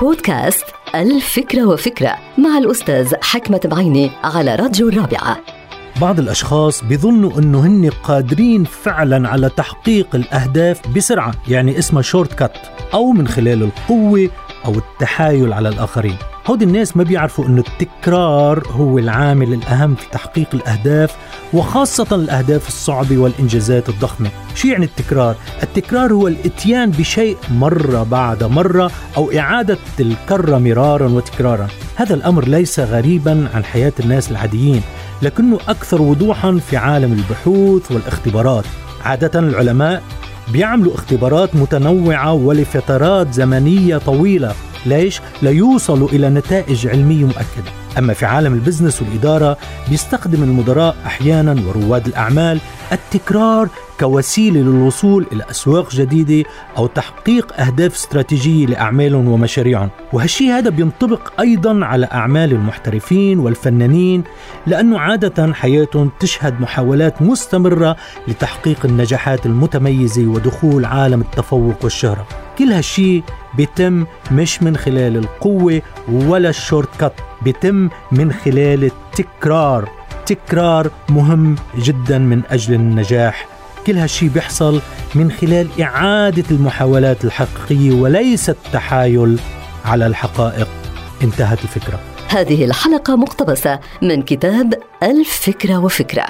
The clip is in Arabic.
بودكاست الفكرة وفكرة مع الأستاذ حكمة بعيني على راديو الرابعة. بعض الأشخاص بيظنوا أنه هن قادرين فعلا على تحقيق الأهداف بسرعة يعني اسمها شورت كات أو من خلال القوة أو التحايل على الآخرين. هودي الناس ما بيعرفوا أنه التكرار هو العامل الأهم في تحقيق الأهداف وخاصة الأهداف الصعبة والإنجازات الضخمة. شو يعني التكرار؟ التكرار هو الإتيان بشيء مرة بعد مرة أو إعادة الكرة مرارا وتكرارا. هذا الأمر ليس غريبا عن حياة الناس العاديين لكنه أكثر وضوحا في عالم البحوث والاختبارات. عادة العلماء بيعملوا اختبارات متنوعة ولفترات زمنية طويلة. ليش؟ ليوصلوا إلى نتائج علمية مؤكدة أما في عالم البزنس والإدارة بيستخدم المدراء أحيانا ورواد الأعمال التكرار كوسيلة للوصول إلى أسواق جديدة أو تحقيق أهداف استراتيجية لأعمالهم ومشاريعهم، وهالشيء هذا بينطبق أيضا على أعمال المحترفين والفنانين لأنه عادة حياتهم تشهد محاولات مستمرة لتحقيق النجاحات المتميزة ودخول عالم التفوق والشهرة. كل هالشيء بيتم مش من خلال القوة ولا الشورت كات، بيتم من خلال التكرار. تكرار مهم جدا من أجل النجاح. كل هالشي بيحصل من خلال إعادة المحاولات الحقيقية وليس التحايل على الحقائق. انتهت الفكرة. هذه الحلقة مقتبسة من كتاب الفكرة وفكرة.